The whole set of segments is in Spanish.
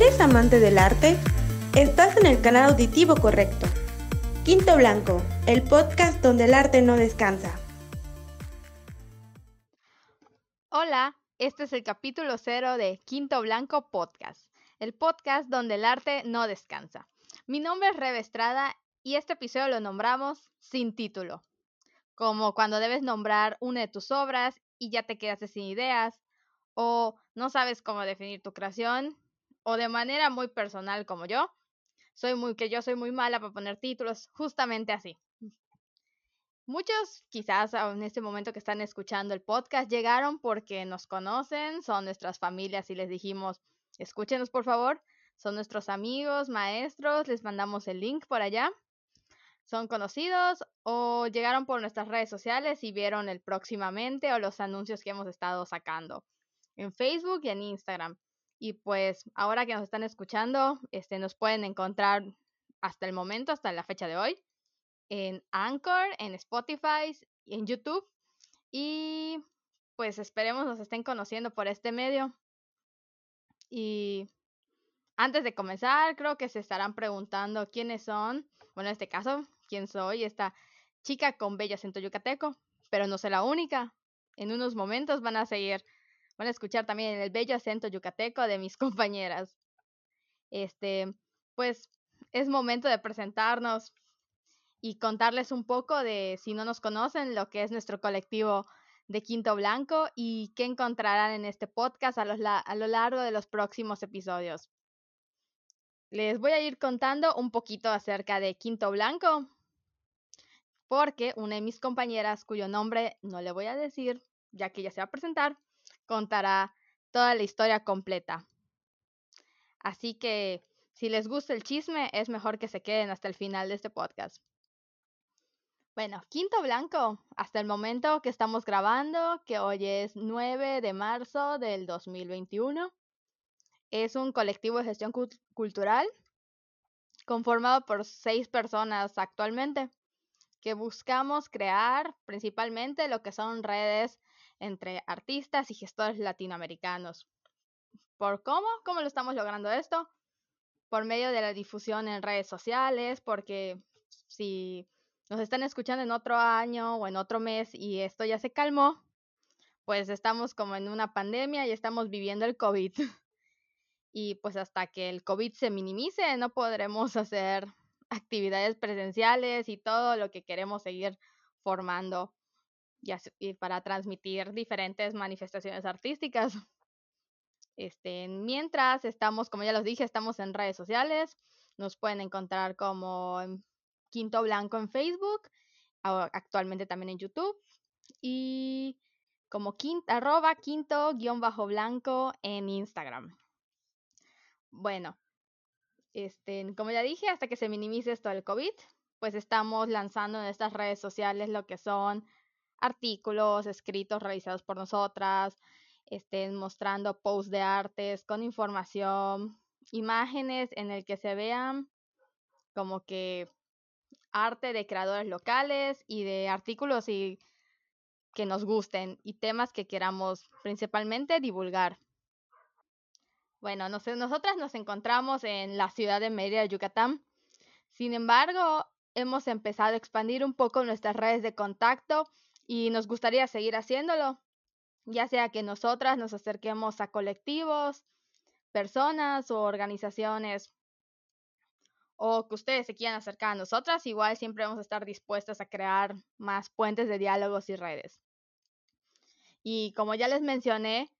¿Eres amante del arte? Estás en el canal auditivo correcto. Quinto Blanco, el podcast donde el arte no descansa. Hola, este es el capítulo cero de Quinto Blanco Podcast, el podcast donde el arte no descansa. Mi nombre es Rebe Estrada y este episodio lo nombramos Sin título, como cuando debes nombrar una de tus obras y ya te quedaste sin ideas, o no sabes cómo definir tu creación, o de manera muy personal como yo, soy muy que yo soy muy mala para poner títulos, justamente así. Muchos quizás en este momento que están escuchando el podcast llegaron porque nos conocen, son nuestras familias y les dijimos, escúchenos por favor, son nuestros amigos, maestros, les mandamos el link por allá. Son conocidos o llegaron por nuestras redes sociales y vieron el próximamente o los anuncios que hemos estado sacando en Facebook y en Instagram. Y pues ahora que nos están escuchando, este, nos pueden encontrar hasta el momento, hasta la fecha de hoy, en Anchor, en Spotify, en YouTube. Y pues esperemos nos estén conociendo por este medio. Y antes de comenzar, creo que se estarán preguntando quiénes son. Bueno, en este caso, quién soy, esta chica con bello acento yucateco, pero no soy la única. En unos momentos van a seguir Van escuchar también el bello acento yucateco de mis compañeras. Este, pues es momento de presentarnos y contarles un poco de, si no nos conocen, lo que es nuestro colectivo de Quinto Blanco y qué encontrarán en este podcast a, a lo largo de los próximos episodios. Les voy a ir contando un poquito acerca de Quinto Blanco, porque una de mis compañeras, cuyo nombre no le voy a decir, ya que ella se va a presentar, contará toda la historia completa. Así que si les gusta el chisme, es mejor que se queden hasta el final de este podcast. Bueno, Quinto Blanco, hasta el momento que estamos grabando, que hoy es 9 de marzo del 2021, es un colectivo de gestión cultural conformado por seis personas actualmente, que buscamos crear principalmente lo que son redes entre artistas y gestores latinoamericanos. ¿Por cómo? ¿Cómo lo estamos logrando esto? Por medio de la difusión en redes sociales, porque si nos están escuchando en otro año o en otro mes y esto ya se calmó, pues estamos como en una pandemia y estamos viviendo el COVID. y pues hasta que el COVID se minimice, no podremos hacer actividades presenciales y todo lo que queremos seguir formando y, para transmitir diferentes manifestaciones artísticas. Este, mientras estamos, como ya los dije, estamos en redes sociales. Nos pueden encontrar como Quinto Blanco en Facebook, actualmente también en YouTube. Y como quinto, arroba quinto guion bajo blanco en Instagram. Bueno, este, como ya dije, hasta que se minimice esto del COVID, pues estamos lanzando en estas redes sociales lo que son artículos escritos realizados por nosotras, estén mostrando posts de artes con información, imágenes en el que se vean como que arte de creadores locales y de artículos y que nos gusten y temas que queramos principalmente divulgar. Bueno, nosotras nos encontramos en la ciudad de Mérida, Yucatán. Sin embargo, hemos empezado a expandir un poco nuestras redes de contacto y nos gustaría seguir haciéndolo, ya sea que nosotras nos acerquemos a colectivos, personas o organizaciones o que ustedes se quieran acercar a nosotras, igual siempre vamos a estar dispuestas a crear más puentes de diálogos y redes. Y como ya les mencioné,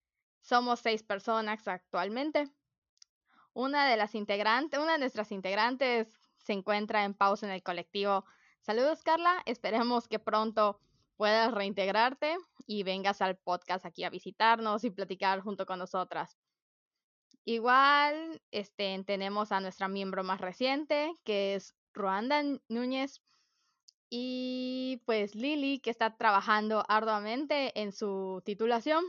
somos seis personas actualmente. Una de las integrantes, una de nuestras integrantes se encuentra en pausa en el colectivo. Saludos, Carla. Esperemos que pronto puedas reintegrarte y vengas al podcast aquí a visitarnos y platicar junto con nosotras. Igual este, tenemos a nuestra miembro más reciente, que es Ruanda Núñez, y pues Lili, que está trabajando arduamente en su titulación.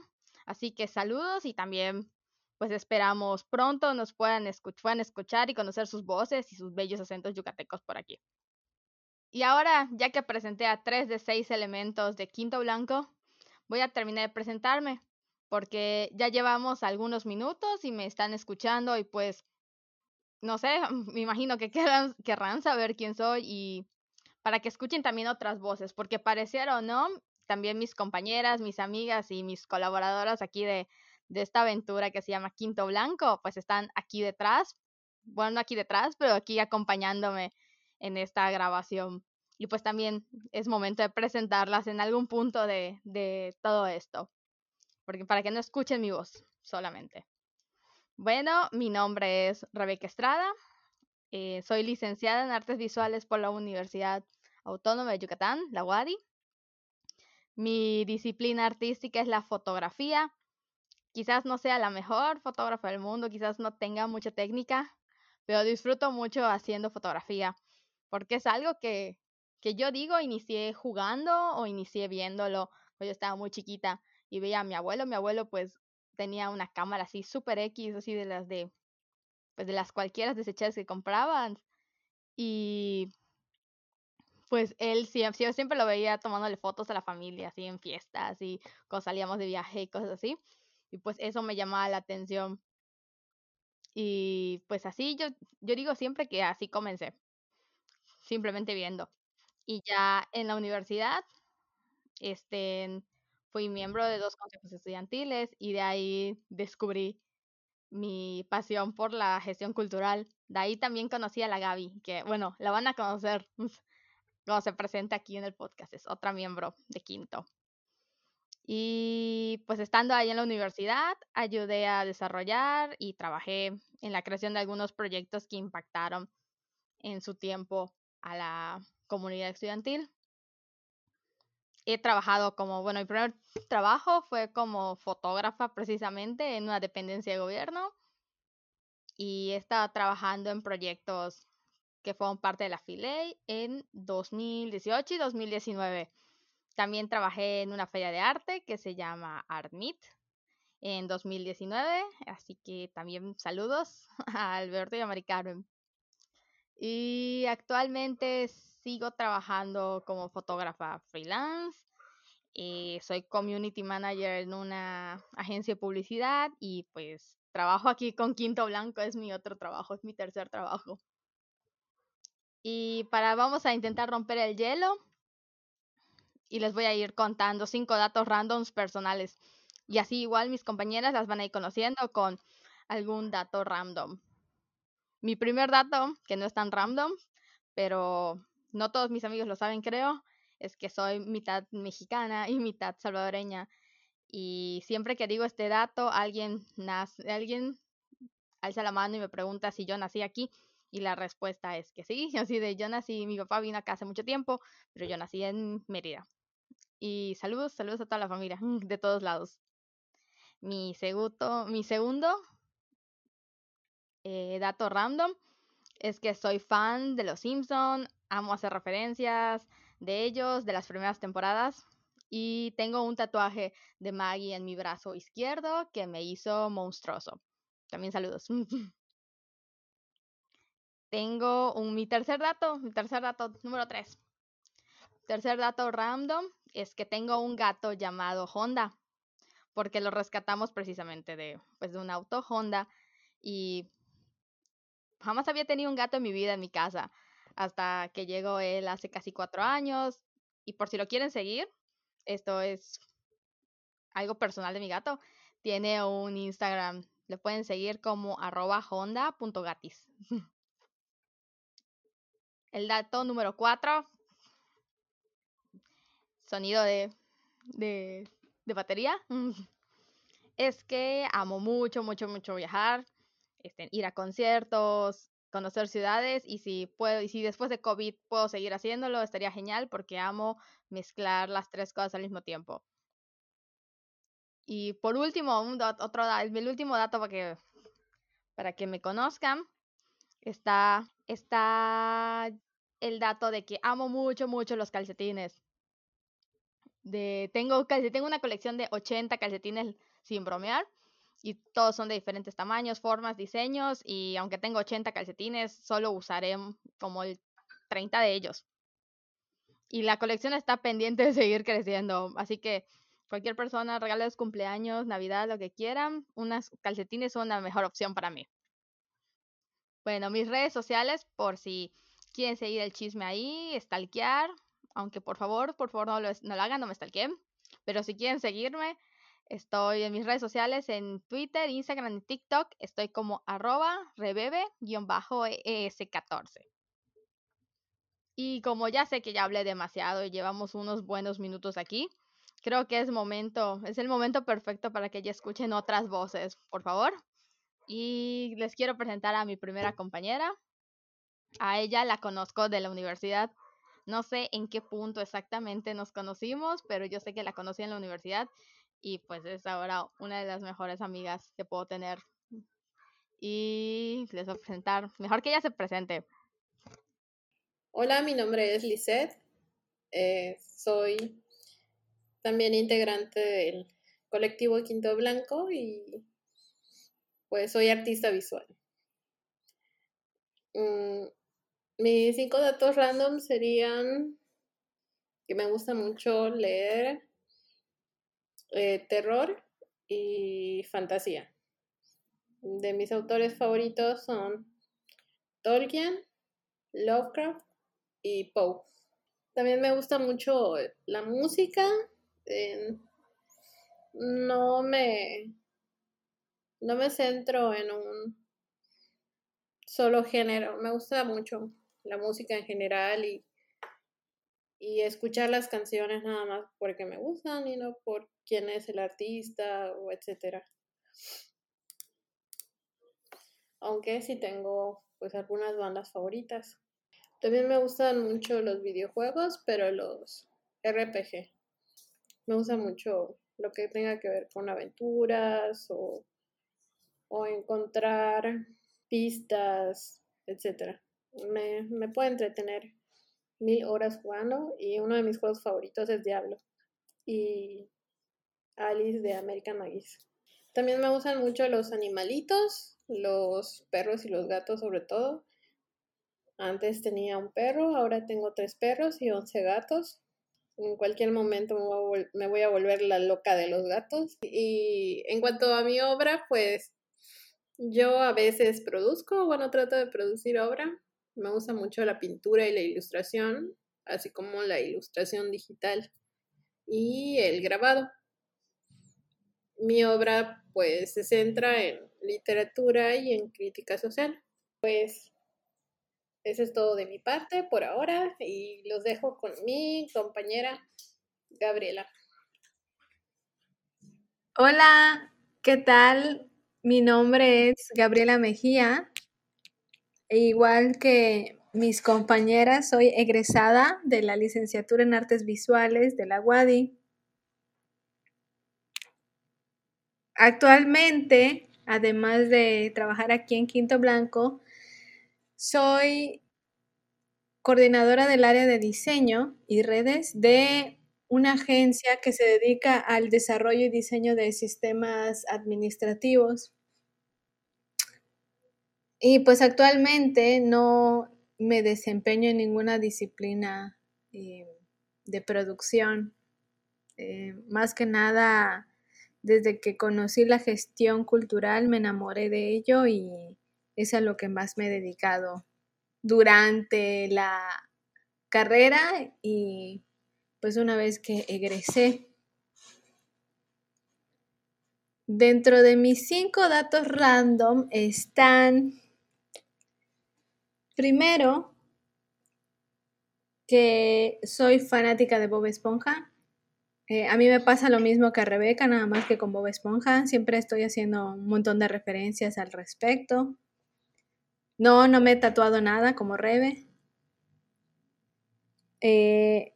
Así que saludos y también pues esperamos pronto nos puedan, puedan escuchar y conocer sus voces y sus bellos acentos yucatecos por aquí. Y ahora, ya que presenté a tres de seis elementos de Quinto Blanco, voy a terminar de presentarme, porque ya llevamos algunos minutos y me están escuchando y pues no sé, me imagino que querrán, saber quién soy y para que escuchen también otras voces, porque pareciera o no, también mis compañeras, mis amigas y mis colaboradoras aquí de, de esta aventura que se llama Quinto Blanco, pues están aquí detrás, bueno, no aquí detrás, pero aquí acompañándome en esta grabación. Y pues también es momento de presentarlas en algún punto de, de todo esto, porque para que no escuchen mi voz solamente. Bueno, mi nombre es Rebeca Estrada. Eh, soy licenciada en Artes Visuales por la Universidad Autónoma de Yucatán, la UADI. Mi disciplina artística es la fotografía. Quizás no sea la mejor fotógrafa del mundo, quizás no tenga mucha técnica, pero disfruto mucho haciendo fotografía, porque es algo que, que yo digo, inicié jugando o inicié viéndolo cuando yo estaba muy chiquita y veía a mi abuelo. Mi abuelo pues tenía una cámara así super X, así de las de, pues de las cualquiera desechadas que compraban. Y pues él siempre, yo siempre lo veía tomándole fotos a la familia, así en fiestas y cuando salíamos de viaje y cosas así. Y pues eso me llamaba la atención. Y pues así yo, yo digo siempre que así comencé, simplemente viendo. Y ya en la universidad, este, Fui miembro de dos consejos estudiantiles y de ahí descubrí mi pasión por la gestión cultural. De ahí también conocí a la Gaby, que bueno, la van a conocer cuando se presente aquí en el podcast, es otra miembro de Quinto. Y pues estando ahí en la universidad, ayudé a desarrollar y trabajé en la creación de algunos proyectos que impactaron en su tiempo a la comunidad estudiantil he trabajado como, bueno, mi primer trabajo fue como fotógrafa precisamente en una dependencia de gobierno y he estado trabajando en proyectos que fueron parte de la FILEI en 2018 y 2019. También trabajé en una feria de arte que se llama ArtMeet en 2019, así que también saludos a Alberto y a Mari. Y actualmente sigo trabajando como fotógrafa freelance. Eh, soy community manager en una agencia de publicidad y pues trabajo aquí con Quinto Blanco, es mi otro trabajo, es mi tercer trabajo. Y para vamos a intentar romper el hielo y les voy a ir contando cinco datos randoms personales. Y así igual mis compañeras las van a ir conociendo con algún dato random. Mi primer dato, que no es tan random, pero no todos mis amigos lo saben, creo, es que soy mitad mexicana y mitad salvadoreña. Y siempre que digo este dato, alguien, nace, alguien alza la mano y me pregunta si yo nací aquí. Y la respuesta es que sí, así de yo nací, mi papá vino acá hace mucho tiempo, pero yo nací en Mérida. Y saludos, saludos a toda la familia, de todos lados. Mi segundo, mi segundo eh, dato random es que soy fan de Los Simpson, amo hacer referencias de ellos, de las primeras temporadas. Y tengo un tatuaje de Maggie en mi brazo izquierdo que me hizo monstruoso. También saludos. tengo un, mi tercer dato, mi tercer dato número 3. Tercer dato random es que tengo un gato llamado Honda, porque lo rescatamos precisamente de, pues, de un auto Honda y jamás había tenido un gato en mi vida en mi casa hasta que llegó él hace casi cuatro años. Y por si lo quieren seguir, esto es algo personal de mi gato. Tiene un Instagram. Le pueden seguir como arroba honda.gatis. El dato número cuatro. Sonido de, de, de batería. Es que amo mucho, mucho, mucho viajar. Este, ir a conciertos, conocer ciudades y si puedo y si después de COVID puedo seguir haciéndolo, estaría genial porque amo mezclar las tres cosas al mismo tiempo. Y por último, un otro el último dato para que para que me conozcan está está el dato de que amo mucho mucho los calcetines. De tengo tengo una colección de 80 calcetines sin bromear y todos son de diferentes tamaños, formas, diseños y aunque tengo 80 calcetines, solo usaré como el 30 de ellos. Y la colección está pendiente de seguir creciendo, así que cualquier persona, regales cumpleaños, Navidad, lo que quieran, unas calcetines son la mejor opción para mí. Bueno, mis redes sociales, por si quieren seguir el chisme ahí, stalkear, aunque por favor, por favor no lo, no lo hagan, no me stalkeen, pero si quieren seguirme, estoy en mis redes sociales, en Twitter, Instagram y TikTok, estoy como arroba rebebe-es14. Y como ya sé que ya hablé demasiado y llevamos unos buenos minutos aquí, creo que es momento, es el momento perfecto para que ya escuchen otras voces, por favor. Y les quiero presentar a mi primera compañera. A ella la conozco de la universidad. No sé en qué punto exactamente nos conocimos, pero yo sé que la conocí en la universidad y pues es ahora una de las mejores amigas que puedo tener. Y les voy a presentar, mejor que ella se presente. Hola, mi nombre es Lisette. Eh, soy también integrante del colectivo Quinto Blanco y pues soy artista visual. Mm, mis cinco datos random serían que me gusta mucho leer eh, terror y fantasía. De mis autores favoritos son Tolkien, Lovecraft y Poe. También me gusta mucho la música. no me no me centro en un solo género. Me gusta mucho la música en general y, y escuchar las canciones nada más porque me gustan y no por quién es el artista o etcétera. Aunque sí tengo pues algunas bandas favoritas. También me gustan mucho los videojuegos, pero los RPG. Me gusta mucho lo que tenga que ver con aventuras o, o encontrar pistas, etc. Me, me puede entretener mil horas jugando y uno de mis juegos favoritos es Diablo y Alice de American Magis. También me gustan mucho los animalitos, los perros y los gatos sobre todo. Antes tenía un perro, ahora tengo tres perros y once gatos. En cualquier momento me voy, a volver la loca de los gatos. Y en cuanto a mi obra, pues yo a veces produzco, bueno, trato de producir obra. Me gusta mucho la pintura y la ilustración, así como la ilustración digital y el grabado. Mi obra pues se centra en literatura y en crítica social. Pues eso es todo de mi parte por ahora y los dejo con mi compañera Gabriela. Hola, ¿qué tal? Mi nombre es Gabriela Mejía. Igual que mis compañeras, soy egresada de la licenciatura en Artes Visuales de la UADI. Actualmente, además de trabajar aquí en Quinto Blanco, soy coordinadora del área de diseño y redes de una agencia que se dedica al desarrollo y diseño de sistemas administrativos. Y pues actualmente no me desempeño en ninguna disciplina eh, de producción. Eh, más que nada, desde que conocí la gestión cultural me enamoré de ello y es a lo que más me he dedicado durante la carrera y pues una vez que egresé. Dentro de mis cinco datos random están, primero, que soy fanática de Bob Esponja. Eh, a mí me pasa lo mismo que a Rebeca, nada más que con Bob Esponja. Siempre estoy haciendo un montón de referencias al respecto. No, no me he tatuado nada como Rebe. Eh,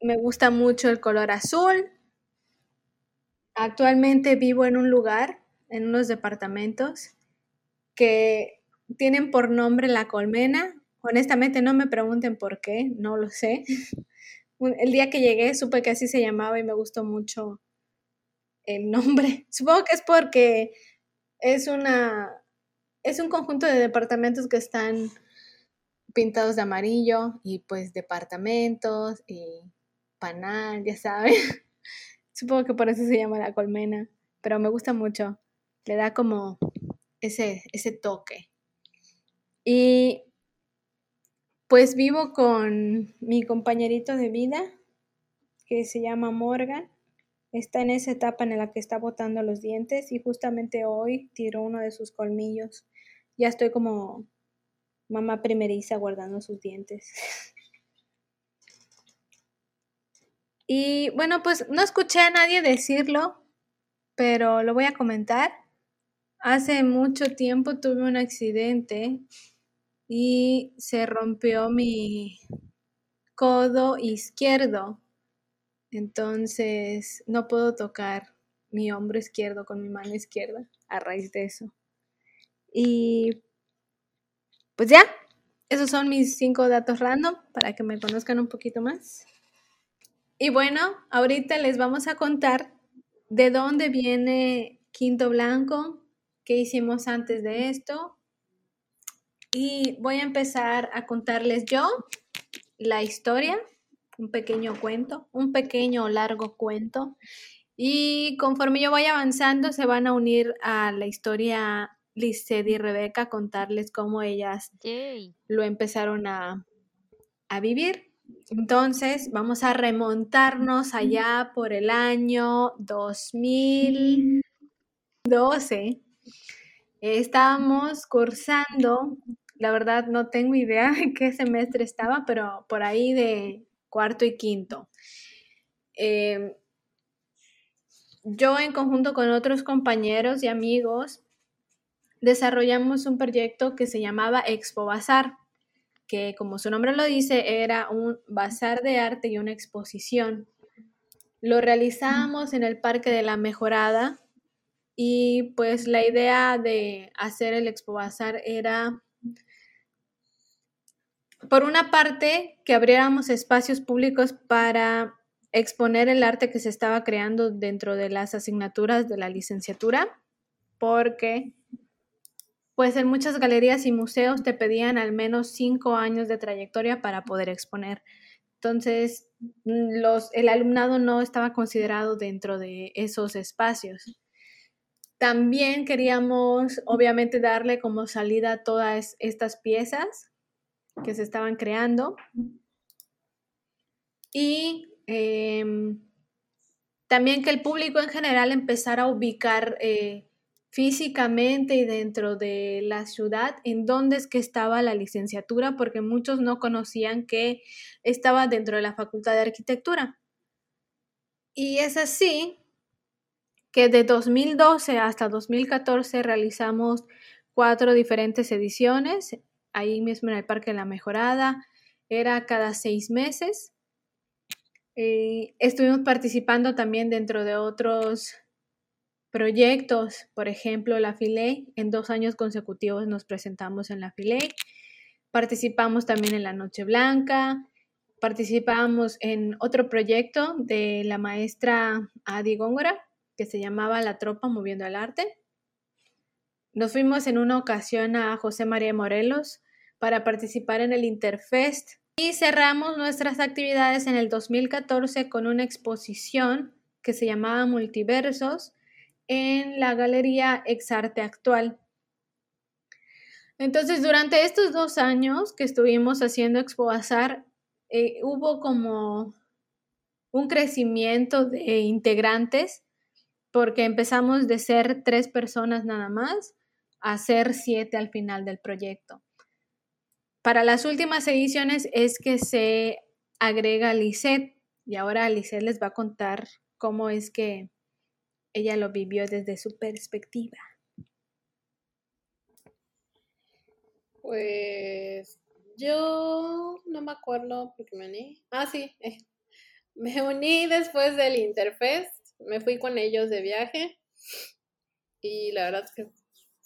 me gusta mucho el color azul. Actualmente vivo en un lugar, en unos departamentos, que tienen por nombre La Colmena. Honestamente no me pregunten por qué, no lo sé. El día que llegué supe que así se llamaba y me gustó mucho el nombre. Supongo que es porque es una es un conjunto de departamentos que están pintados de amarillo y pues departamentos y panal, ya saben. Supongo que por eso se llama la colmena, pero me gusta mucho. Le da como ese, ese toque. Y pues vivo con mi compañerito de vida, que se llama Morgan. Está en esa etapa en la que está botando los dientes y justamente hoy tiró uno de sus colmillos. Ya estoy como mamá primeriza guardando sus dientes. y bueno, pues no escuché a nadie decirlo, pero lo voy a comentar. Hace mucho tiempo tuve un accidente y se rompió mi codo izquierdo. Entonces no puedo tocar mi hombro izquierdo con mi mano izquierda a raíz de eso. Y pues ya, esos son mis cinco datos random para que me conozcan un poquito más. Y bueno, ahorita les vamos a contar de dónde viene Quinto Blanco, qué hicimos antes de esto. Y voy a empezar a contarles yo la historia un pequeño cuento, un pequeño o largo cuento. Y conforme yo vaya avanzando, se van a unir a la historia Lisset y Rebeca, contarles cómo ellas lo empezaron a, a vivir. Entonces, vamos a remontarnos allá por el año 2012. Estábamos cursando, la verdad no tengo idea en qué semestre estaba, pero por ahí de cuarto y quinto. Em, yo en conjunto con otros compañeros y amigos desarrollamos un proyecto que se llamaba Expo Bazar, que como su nombre lo dice era un bazar de arte y una exposición. Lo realizamos en el Parque de la Mejorada y pues la idea de hacer el Expo Bazar era por una parte, que abriéramos espacios públicos para exponer el arte que se estaba creando dentro de las asignaturas de la licenciatura, porque pues en muchas galerías y museos te pedían al menos cinco años de trayectoria para poder exponer. Entonces, los, el alumnado no estaba considerado dentro de esos espacios. También queríamos, obviamente, darle como salida a todas estas piezas que se estaban creando. Y em, también que el público en general empezara a ubicar eh, físicamente y dentro de la ciudad en dónde es que estaba la licenciatura, porque muchos no conocían que estaba dentro de la Facultad de Arquitectura. Y es así que de 2012 hasta 2014 realizamos cuatro diferentes ediciones ahí mismo en el Parque de la Mejorada, era cada seis meses. Eh, estuvimos participando también dentro de otros proyectos, por ejemplo, la FILE, en dos años consecutivos nos presentamos en la FILE, participamos también en la Noche Blanca, participamos en otro proyecto de la maestra Adi Góngora, que se llamaba La Tropa Moviendo al Arte. Nos fuimos en una ocasión a José María Morelos para participar en el Interfest y cerramos nuestras actividades en el 2014 con una exposición que se llamaba Multiversos en la Galería Exarte Actual. Entonces, durante estos dos años que estuvimos haciendo Expo Bazar, eh, hubo como un crecimiento de integrantes porque empezamos de ser tres personas nada más a ser siete al final del proyecto. Para las últimas ediciones es que se agrega Lisette y ahora Lisette les va a contar cómo es que ella lo vivió desde su perspectiva. Pues yo no me acuerdo porque me uní. Ah, sí, me uní después del Interfest, me fui con ellos de viaje y la verdad es que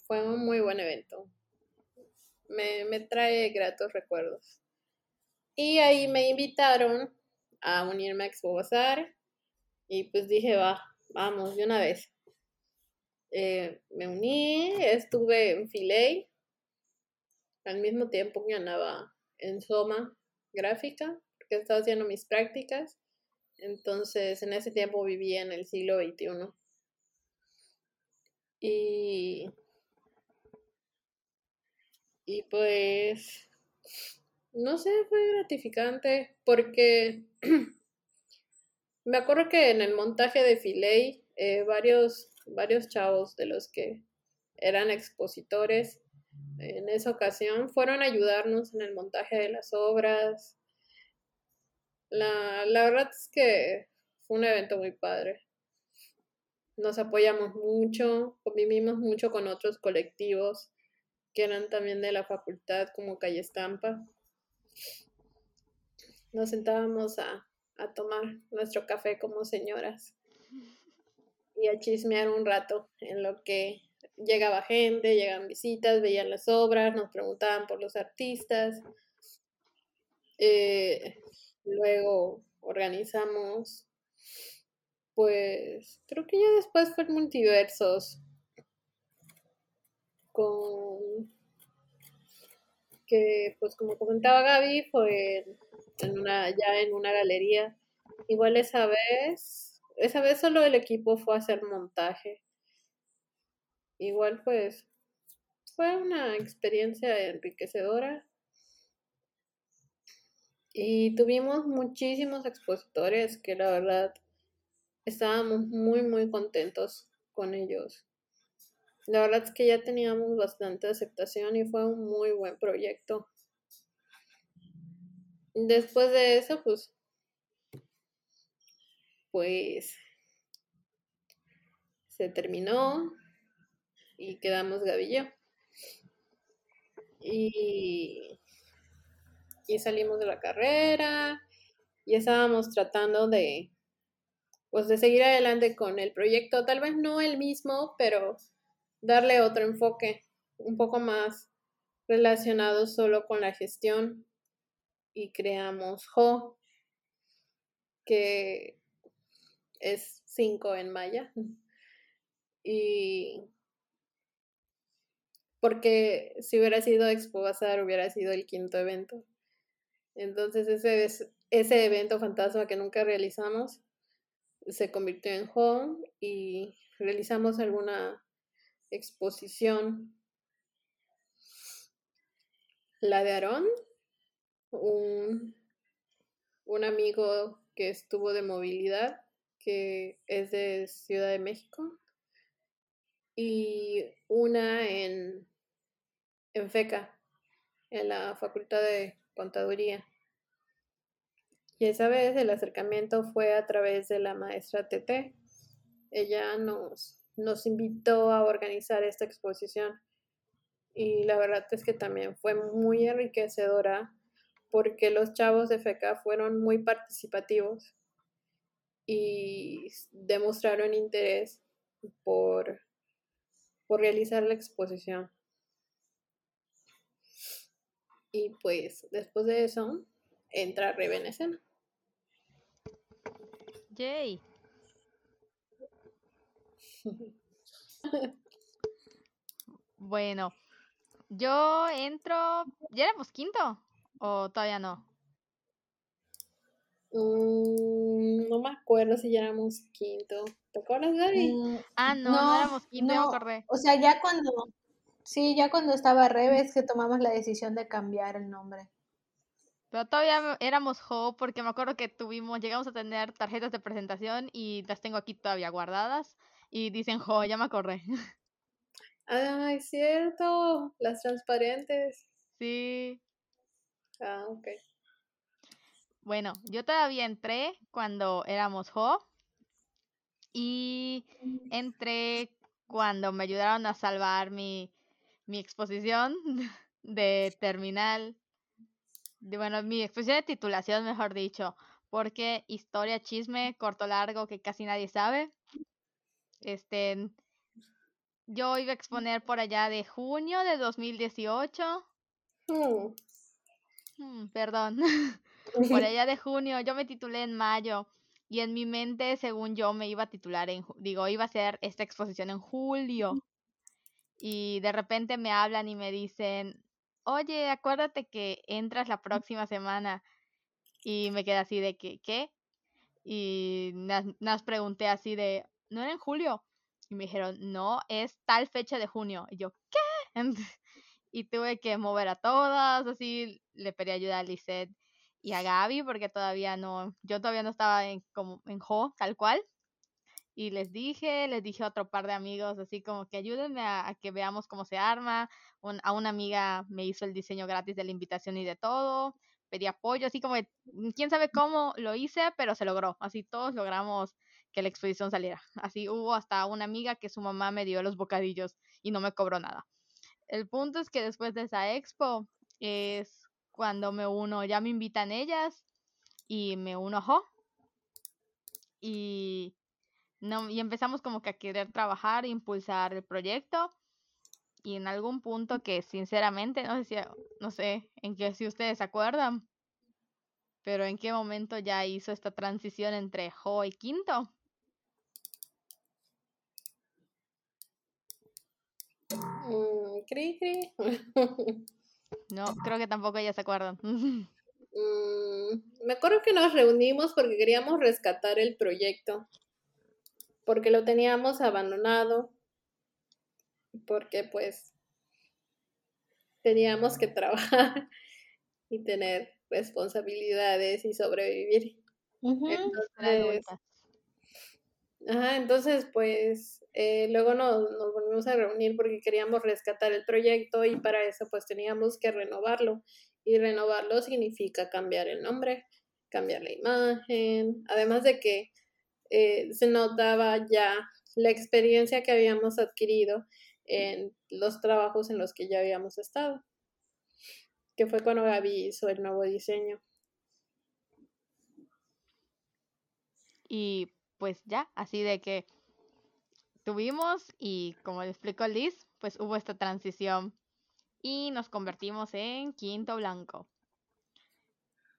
fue un muy buen evento me, trae gratos recuerdos. Y ahí me invitaron a unirme a Expo y pues dije, va, vamos, de una vez. Eh, me uní, estuve en Filey, al mismo tiempo que andaba en Soma gráfica, porque estaba haciendo mis prácticas. Entonces, en ese tiempo vivía en el siglo XXI. Y Y pues, no sé, fue gratificante porque me acuerdo que en el montaje de Filey, eh, varios, varios chavos de los que eran expositores en esa ocasión fueron a ayudarnos en el montaje de las obras. La, la verdad es que fue un evento muy padre. Nos apoyamos mucho, convivimos mucho con otros colectivos que eran también de la facultad, como Calle Estampa. Nos sentábamos a, a tomar nuestro café como señoras y a chismear un rato en lo que llegaba gente, llegaban visitas, veían las obras, nos preguntaban por los artistas. Eh, luego organizamos, pues creo que ya después fue multiversos con que pues como comentaba Gaby fue en una ya en una galería. Igual esa vez esa vez solo el equipo fue a hacer montaje. Igual pues fue una experiencia enriquecedora y tuvimos muchísimos expositores que la verdad estábamos muy muy contentos con ellos. La verdad es que ya teníamos bastante aceptación y fue un muy buen proyecto. Después de eso, pues, pues se terminó y quedamos Gavillo. Y, y salimos de la carrera y estábamos tratando de, pues, de seguir adelante con el proyecto. Tal vez no el mismo, pero darle otro enfoque un poco más relacionado solo con la gestión y creamos Ho, que es 5 en maya. Y porque si hubiera sido Expo Bazar, hubiera sido el quinto evento. Entonces ese, ese evento fantasma que nunca realizamos se convirtió en home y realizamos alguna exposición. La de Aarón, un, un amigo que estuvo de movilidad, que es de Ciudad de México, y una en en FECA, en la Facultad de Contaduría. Y esa vez el acercamiento fue a través de la maestra TT. Ella nos, nos invitó a organizar esta exposición y la verdad es que también fue muy enriquecedora porque los chavos de FECA fueron muy participativos y demostraron interés por, por realizar la exposición. Y pues después de eso entra Rebe en escena. Yay. bueno, yo entro. ¿Ya éramos quinto? ¿O todavía no? Mm, no me acuerdo si ya éramos quinto. ¿Te acuerdas, Gaby? Mm, ah, no, no, éramos quinto, no. me acordé. O sea, ya cuando Sí, ya cuando estaba Reves que tomamos la decisión de cambiar el nombre. Pero todavía éramos Jo porque me acuerdo que tuvimos, llegamos a tener tarjetas de presentación y las tengo aquí todavía guardadas y dicen Jo, ya me acordé. Ay, cierto, las transparentes. Sí. Ah, ok. Bueno, yo todavía entré cuando éramos Jo y entré cuando me ayudaron a salvar mi mi exposición de terminal, de, bueno, mi exposición de titulación, mejor dicho, porque historia, chisme, corto, largo, que casi nadie sabe. Este, yo iba a exponer por allá de junio de 2018. Mm. Mm, perdón. por allá de junio, yo me titulé en mayo y en mi mente, según yo, me iba a titular en, digo, iba a hacer esta exposición en julio y de repente me hablan y me dicen, oye, acuérdate que entras la próxima semana. Y me quedé así de que, ¿qué? Y nos pregunté así de, ¿no era en julio? Y me dijeron, no, es tal fecha de junio. Y yo, ¿qué? y tuve que mover a todas, así le pedí ayuda a Lisette y a Gaby porque todavía no, yo todavía no estaba en, como, en Jo, tal cual. Y les dije, les dije a otro par de amigos, así como que ayúdenme a, que veamos cómo se arma. a una amiga me hizo el diseño gratis de la invitación y de todo. Pedí apoyo, así como, mm, quién sabe cómo lo hice, pero se logró. Así todos logramos que la exposición saliera. Así hubo hasta una amiga que su mamá me dio los bocadillos y no me cobró nada. El punto es que después de esa expo es cuando me uno, ya me invitan ellas y me uno a Y, no, y empezamos como que a querer trabajar, impulsar el proyecto. Y en algún punto que sinceramente, no sé si, no sé en qué si ustedes se acuerdan, pero en qué momento ya hizo esta transición entre Jo y Quinto. Mm, cri, cri. No, creo que tampoco ellas se acuerdan. Mm, me acuerdo que nos reunimos porque queríamos rescatar el proyecto, porque lo teníamos abandonado, porque pues teníamos que trabajar y tener responsabilidades y sobrevivir. entonces, ajá, entonces, pues eh, luego nos, nos volvimos a reunir porque queríamos rescatar el proyecto y para eso pues teníamos que renovarlo. Y renovarlo significa cambiar el nombre, cambiar la imagen, además de que eh, se notaba ya la experiencia que habíamos adquirido en los trabajos en los que ya habíamos estado, que fue cuando Gaby hizo el nuevo diseño. Y pues ya, así de que tuvimos y como le explicó Liz, pues hubo esta transición y nos convertimos en Quinto Blanco.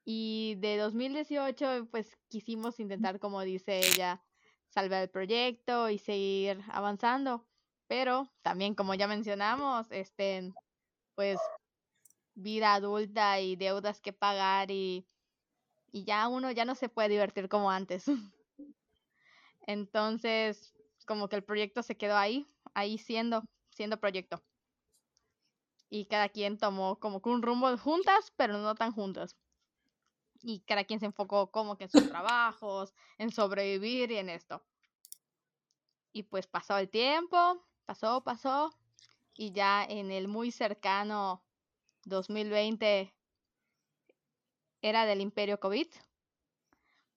Y de 2018 pues quisimos intentar, como dice ella, salvar el proyecto y seguir avanzando. Pero también, como ya mencionamos, este, pues vida adulta y deudas que pagar y, y ya uno ya no se puede divertir como antes. Entonces, como que el proyecto se quedó ahí, ahí siendo, siendo proyecto. Y cada quien tomó como que un rumbo juntas, pero no tan juntas. Y cada quien se enfocó como que en sus trabajos, en sobrevivir y en esto. Y pues pasó el tiempo, pasó, pasó. Y ya en el muy cercano 2020 era del imperio COVID.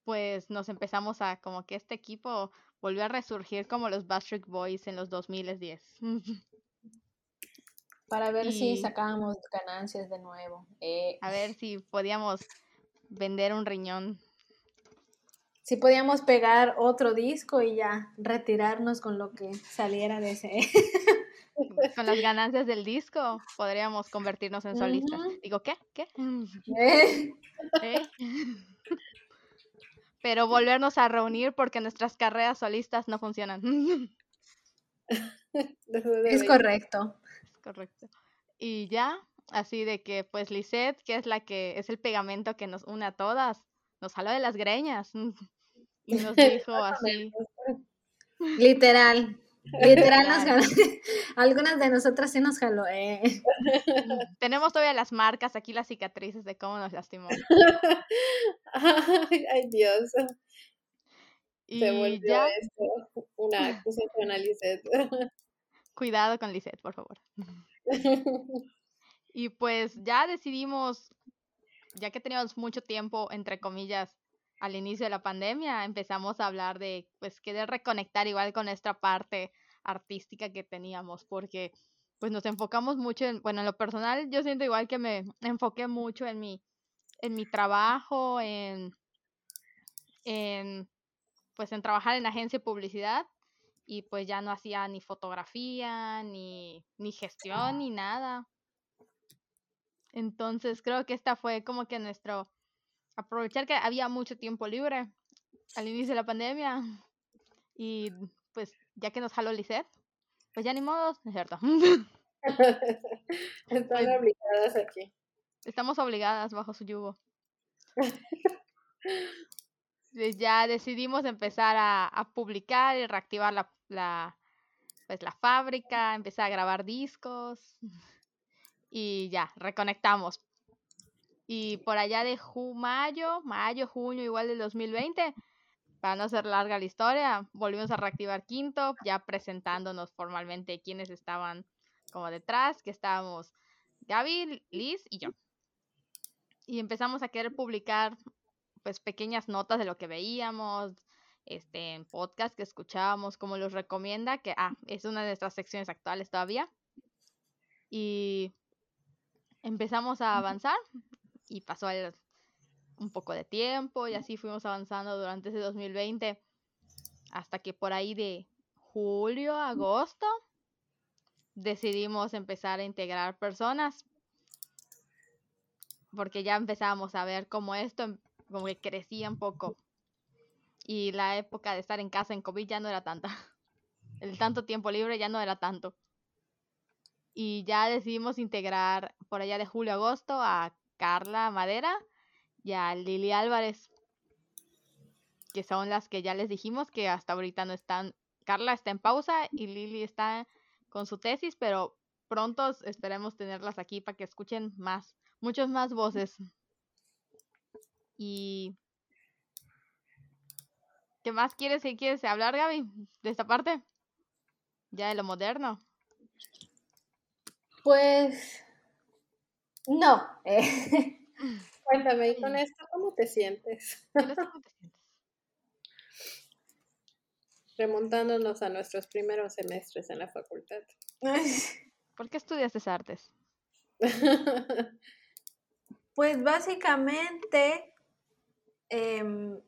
Pues nos empezamos a como que este equipo volvió a resurgir como los Backstreet Boys en los 2010. Para ver si sacábamos ganancias de nuevo. Eh. A ver si podíamos vender un riñón. Si podíamos pegar otro disco y ya retirarnos con lo que saliera de ese. con las ganancias del disco podríamos convertirnos en solistas. Digo, ¿qué? ¿Qué? ¿Eh? ¿Eh? pero volvernos a reunir porque nuestras carreras solistas no funcionan. es correcto. Es correcto. Y ya, así de que pues Lisette, que es la que es el pegamento que nos une a todas, nos jaló de las greñas y nos dijo así. Literal. Literal nos jaló. Algunas de nosotras sí nos jaló. Eh. Tenemos todavía las marcas, aquí las cicatrices de cómo nos lastimó. ay, Dios. Y Se volvió ya... esto una acusación a Lisette. Cuidado con Lisette, por favor. Y pues ya decidimos, ya que teníamos mucho tiempo, entre comillas, al inicio de la pandemia empezamos a hablar de, pues, querer reconectar igual con nuestra parte artística que teníamos, porque pues nos enfocamos mucho en, bueno, en lo personal yo siento igual que me enfoqué mucho en mi, en mi trabajo, en, en, pues en trabajar en agencia de publicidad y pues ya no hacía ni fotografía, ni, ni gestión, ni nada. Entonces creo que esta fue como que nuestro aprovechar que había mucho tiempo libre al inicio de la pandemia y pues ya que nos jaló Lisette, pues ya ni modo, es cierto. Están pues obligadas aquí. Estamos obligadas bajo su yugo. ya decidimos empezar a, publicar y reactivar la, la, pues la fábrica, empezar a grabar discos. Y ya, reconectamos. Y por allá de mayo, mayo, junio, igual del 2020, para no hacer larga la historia, volvimos a reactivar Quinto, ya presentándonos formalmente quienes estaban como detrás, que estábamos Gaby, Liz y yo. Y empezamos a querer publicar pues pequeñas notas de lo que veíamos, este, en podcast que escuchábamos, como los recomienda, que ah, es una de nuestras secciones actuales todavía. Y empezamos a avanzar y pasó un poco de tiempo y así fuimos avanzando durante ese 2020 hasta que por ahí de julio, agosto decidimos empezar a integrar personas porque ya empezábamos a ver cómo esto em, como que crecía un poco y la época de estar en casa en COVID ya no era tanta. El tanto tiempo libre ya no era tanto. Y ya decidimos integrar por allá de julio agosto a Carla Madera y a Lili Álvarez, que son las que ya les dijimos que hasta ahorita no están. Carla está en pausa y Lili está con su tesis, pero pronto esperemos tenerlas aquí para que escuchen más, muchas más voces. Y ¿qué más quieres que quieres hablar, Gaby, de esta parte? Ya de lo moderno. Pues no. Eh. Cuéntame, ¿y con esto cómo te sientes? Remontándonos a nuestros primeros semestres en la facultad. ¿Por qué estudiaste artes? pues básicamente em,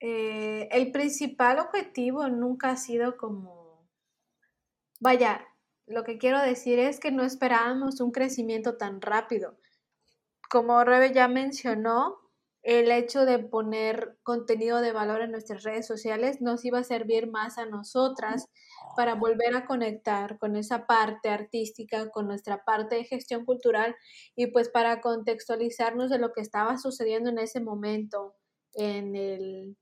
eh, el principal objetivo nunca ha sido como, vaya, lo que quiero decir es que no esperábamos un crecimiento tan rápido. Como Rebe ya mencionó, el hecho de poner contenido de valor en nuestras redes sociales nos iba a servir más a nosotras para volver a conectar con esa parte artística, con nuestra parte de gestión cultural y pues para contextualizarnos de lo que estaba sucediendo en ese momento en el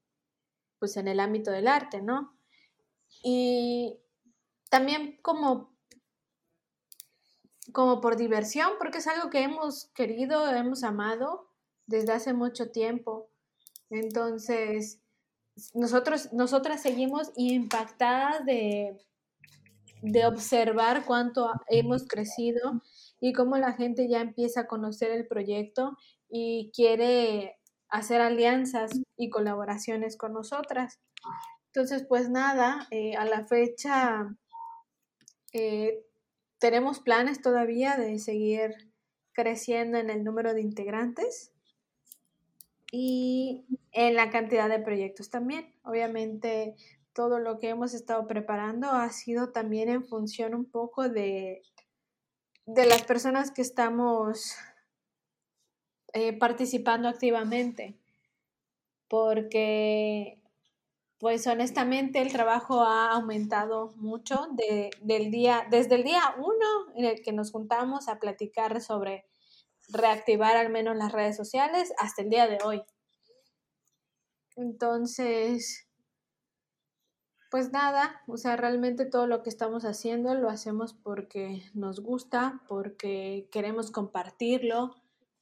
pues en el ámbito del arte, ¿no? Y también como como por diversión, porque es algo que hemos querido, hemos amado desde hace mucho tiempo. Entonces, nosotros, nosotras seguimos impactadas de, de observar cuánto hemos crecido y cómo la gente ya empieza a conocer el proyecto y quiere hacer alianzas y colaboraciones con nosotras. Entonces, pues nada, eh, a la fecha eh, tenemos planes todavía de seguir creciendo en el número de integrantes y en la cantidad de proyectos también. Obviamente todo lo que hemos estado preparando ha sido también en función un poco de, de las personas que estamos eh, participando activamente, porque pues honestamente el trabajo ha aumentado mucho del día, desde el día uno en el que nos juntamos a platicar sobre reactivar al menos las redes sociales hasta el día de hoy. Entonces, pues nada, o sea, realmente todo lo que estamos haciendo lo hacemos porque nos gusta, porque queremos compartirlo,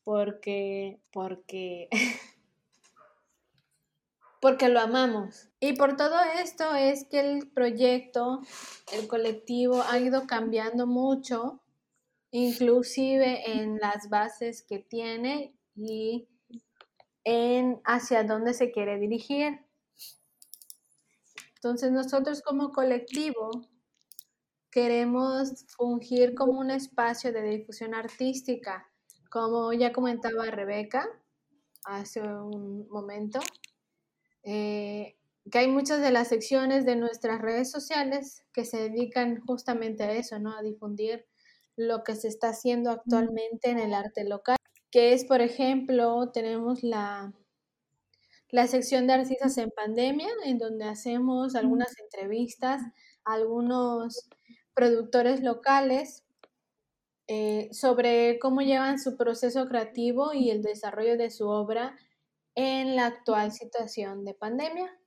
porque, porque porque lo amamos. Y por todo esto es que el proyecto, el colectivo ha ido cambiando mucho, inclusive en las bases que tiene y en hacia dónde se quiere dirigir. Entonces nosotros como colectivo queremos fungir como un espacio de difusión artística, como ya comentaba Rebeca hace un momento. Eh, que hay muchas de las secciones de nuestras redes sociales que se dedican justamente a eso, ¿no? A difundir lo que se está haciendo actualmente en el arte local, que es, por ejemplo, tenemos la, la sección de artistas en pandemia, en donde hacemos algunas entrevistas a algunos productores locales eh, sobre cómo llevan su proceso creativo y el desarrollo de su obra en la actual situación de pandemia.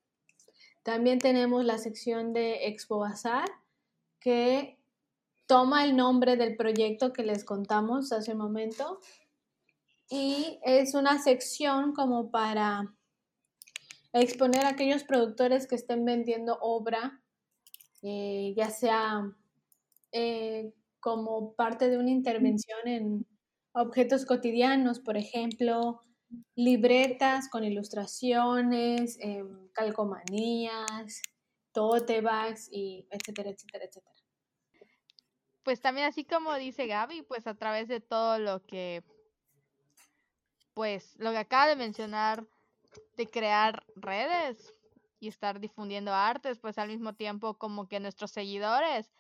También tenemos la sección de Expo Bazar, que toma el nombre del proyecto que les contamos hace un momento y es una sección como para exponer a aquellos productores que estén vendiendo obra, eh, ya sea eh, como parte de una intervención en objetos cotidianos, por ejemplo, libretas con ilustraciones, em, calcomanías, tote bags, y etcétera, etcétera, etcétera. Pues también así como dice Gaby, pues a través de todo lo que, pues lo que acaba de mencionar, de crear redes y estar difundiendo artes, pues al mismo tiempo como que nuestros seguidores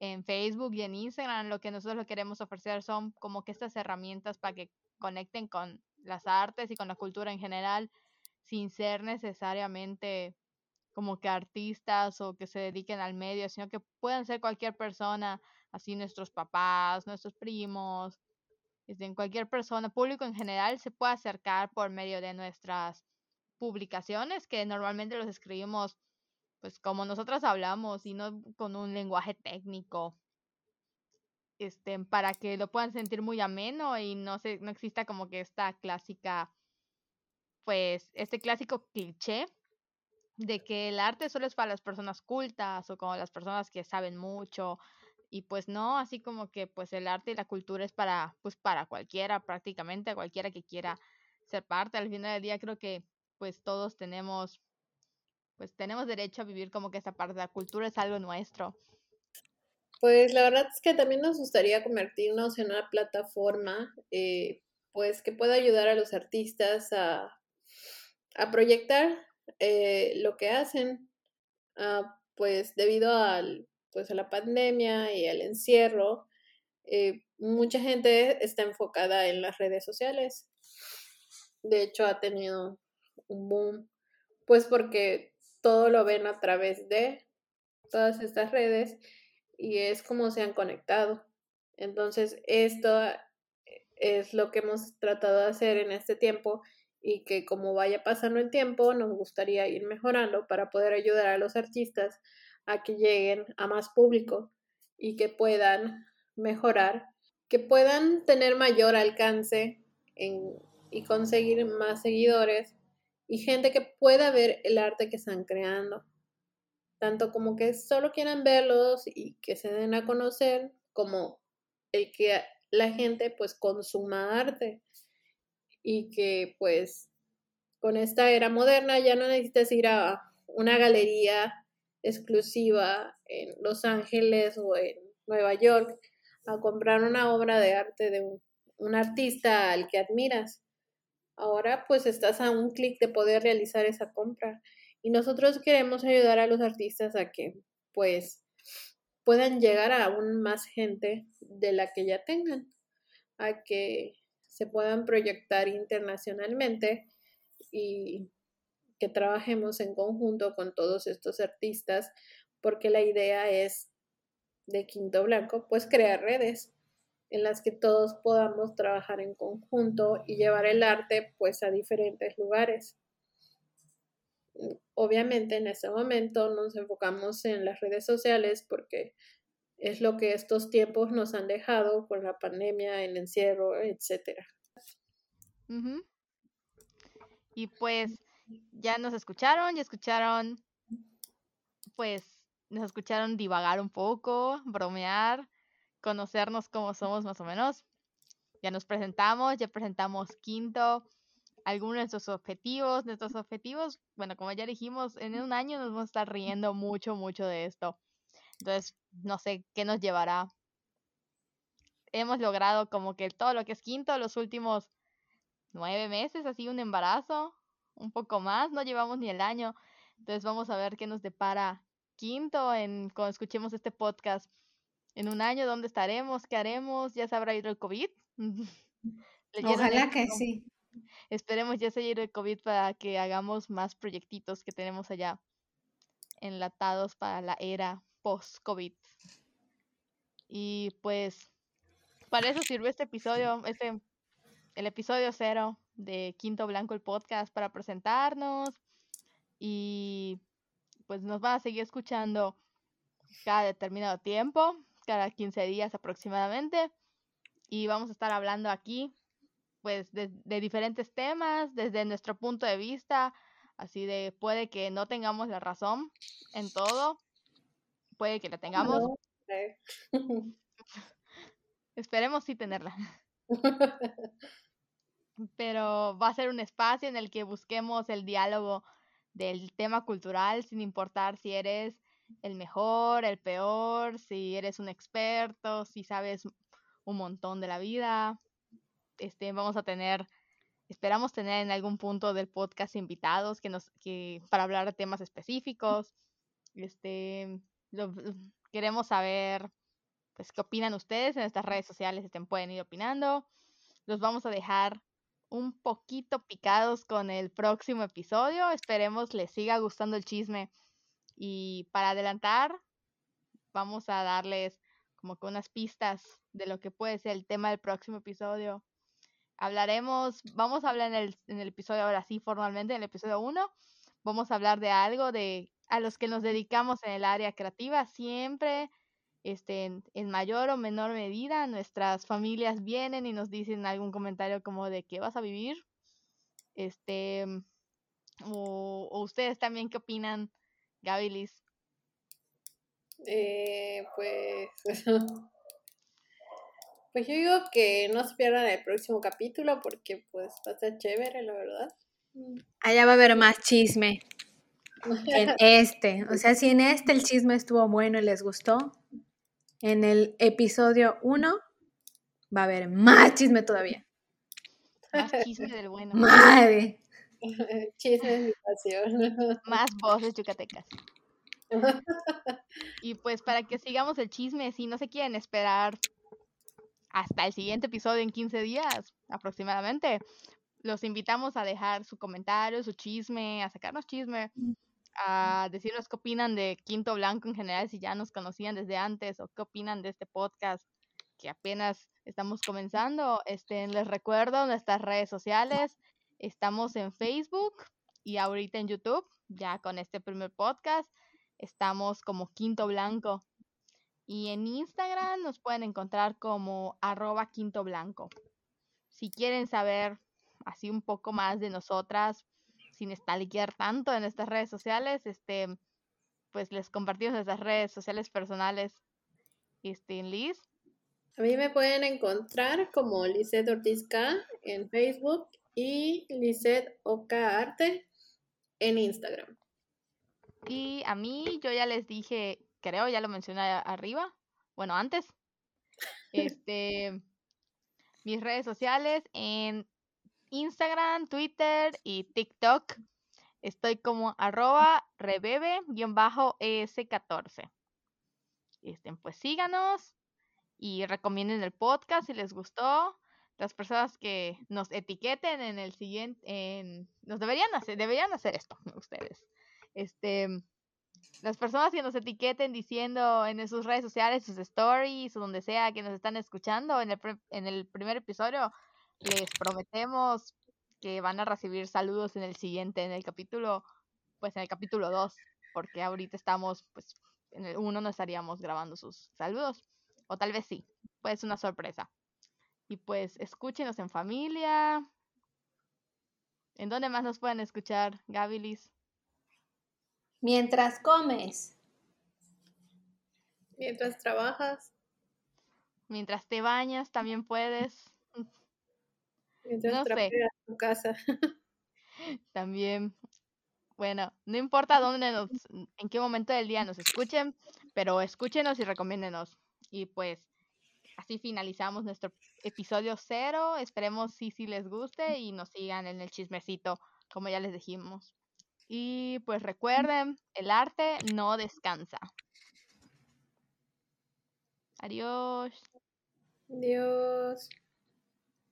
en Facebook y en Instagram, lo que nosotros lo queremos ofrecer son como que estas herramientas para que conecten con las artes y con la cultura en general, sin ser necesariamente como que artistas o que se dediquen al medio, sino que puedan ser cualquier persona, así nuestros papás, nuestros primos, en este, cualquier persona, público en general, se puede acercar por medio de nuestras publicaciones, que normalmente los escribimos pues como nosotras hablamos y no con un lenguaje técnico este, para que lo puedan sentir muy ameno y no se, no exista como que esta clásica, pues, este clásico cliché de que el arte solo es para las personas cultas o como las personas que saben mucho y pues no, así como que pues el arte y la cultura es para pues para cualquiera, prácticamente cualquiera que quiera ser parte. Al final del día creo que pues todos tenemos pues tenemos derecho a vivir como que esa parte de la cultura es algo nuestro pues la verdad es que también nos gustaría convertirnos en una plataforma, eh, pues que pueda ayudar a los artistas a, proyectar eh, lo que hacen, ah, pues debido al, pues a la pandemia y al encierro, eh, mucha gente está enfocada en las redes sociales. De hecho, ha tenido un boom, pues porque todo lo ven a través de todas estas redes y es como se han conectado. Entonces, esto eh, es lo que hemos tratado de hacer en este tiempo y que como vaya pasando el tiempo, nos gustaría ir mejorando para poder ayudar a los artistas a que lleguen a más público y que puedan mejorar, que puedan tener mayor alcance en, y conseguir más seguidores y gente que pueda ver el arte que están creando tanto como que solo quieran verlos y que se den a conocer, como el que la gente pues consuma arte y que pues con esta era moderna ya no necesitas ir a una galería exclusiva en Los Ángeles o en Nueva York a comprar una obra de arte de un, un artista al que admiras. Ahora pues estás a un clic de poder realizar esa compra y nosotros queremos ayudar a los artistas a que pues puedan llegar a aún más gente de la que ya tengan, a que se puedan proyectar internacionalmente y que trabajemos en conjunto con todos estos artistas, porque la idea es de Quinto Blanco, pues crear redes en las que todos podamos trabajar en conjunto y llevar el arte pues a diferentes lugares obviamente en este momento nos enfocamos en las redes sociales porque es lo que estos tiempos nos han dejado con la pandemia, el encierro, etcétera. Y pues ya nos escucharon, ya escucharon, pues nos escucharon divagar un poco, bromear, conocernos cómo somos más o menos. Ya nos presentamos, ya presentamos Quinto, algunos de nuestros objetivos. Nuestros objetivos, bueno, como ya dijimos, en un año nos vamos a estar riendo mucho, mucho de esto. Entonces, no sé qué nos llevará. Hemos logrado como que todo lo que es quinto, los últimos nueve meses, así un embarazo, un poco más, no llevamos ni el año. Entonces vamos a ver qué nos depara quinto en cuando escuchemos este podcast. En un año, ¿dónde estaremos? ¿Qué haremos? ¿Ya se habrá ido el COVID? Ojalá que sí. Esperemos ya se llegue el COVID para que hagamos más proyectitos que tenemos allá enlatados para la era post-COVID. Y pues para eso sirve este episodio, este, el episodio cero de Quinto Blanco el podcast para presentarnos y pues nos van a seguir escuchando cada determinado tiempo, cada 15 días aproximadamente. Y vamos a estar hablando aquí, pues, de, de diferentes temas, desde nuestro punto de vista. Así de, puede que no tengamos la razón en todo, puede que la tengamos. No. Esperemos sí tenerla. Pero va a ser un espacio en el que busquemos el diálogo del tema cultural, sin importar si eres el mejor, el peor, si eres un experto, si sabes un montón de la vida. Este, vamos a tener, esperamos tener en algún punto del podcast invitados que nos, que, para hablar de temas específicos. Este, lo- queremos saber, pues, qué opinan ustedes en estas redes sociales, pueden ir opinando. Los vamos a dejar un poquito picados con el próximo episodio. Esperemos les siga gustando el chisme. Y para adelantar, vamos a darles como que unas pistas de lo que puede ser el tema del próximo episodio. Hablaremos, vamos a hablar en el, en el episodio ahora sí formalmente, en el episodio 1, vamos a hablar de algo de a los que nos dedicamos en el área creativa siempre, este, en, mayor o menor medida, nuestras familias vienen y nos dicen algún comentario como de qué vas a vivir, este, o, o ustedes también qué opinan, Gaby Liz. Eh, pues. Pues yo digo que no se pierdan el próximo capítulo porque pues va a ser chévere, la verdad. Allá va a haber más chisme que en este. O sea, si en este el chisme estuvo bueno y les gustó, en el episodio 1 va a haber más chisme todavía. Más chisme del bueno, Madre. Chisme de mi pasión. más voces yucatecas. Y pues para que sigamos el chisme, si no se quieren esperar hasta el siguiente episodio en 15 días aproximadamente, los invitamos a dejar su comentario, su chisme, a sacarnos chisme, a decirnos qué opinan de Quinto Blanco en general, si ya nos conocían desde antes o qué opinan de este podcast que apenas estamos comenzando. Este, les recuerdo nuestras redes sociales. Estamos en Facebook y ahorita en YouTube, ya con este primer podcast. Estamos como Quinto Blanco. Y en Instagram nos pueden encontrar como arroba Quinto Blanco. Si quieren saber así un poco más de nosotras, sin stalkear tanto en estas redes sociales, este, pues les compartimos nuestras redes sociales personales. Este, Liz, A mí me pueden encontrar como Lisette Ortiz K en Facebook y Lisette OK Arte en Instagram. Y a mí, yo ya les dije, creo, ya lo mencioné arriba, bueno, antes, este, mis redes sociales en Instagram, Twitter y TikTok. Estoy como arroba rebebe-es14. Este, pues síganos y recomienden el podcast si les gustó. Las personas que nos etiqueten en el siguiente, en, nos deberían hacer, deberían hacer esto ustedes. Este, las personas que nos etiqueten diciendo en sus redes sociales, sus stories o donde sea que nos están escuchando en el, en el primer episodio, les prometemos que van a recibir saludos en el siguiente, en el capítulo, pues en el capítulo 2, porque ahorita estamos, pues en el 1 no estaríamos grabando sus saludos, o tal vez sí, pues una sorpresa. Y pues escúchenos en familia. ¿En dónde más nos pueden escuchar, Gaby Liz? Mientras comes. Mientras trabajas, Mientras te bañas también puedes. mientras No sé. trapeas tu casa. También, bueno, no importa dónde nos, en qué momento del día nos escuchen, pero escúchenos y recomiéndenos. Y pues así finalizamos nuestro episodio cero. Esperemos si sí les guste y nos sigan en el chismecito, como ya les dijimos. Y pues recuerden, el arte no descansa. Adiós. Dios.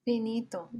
Finito.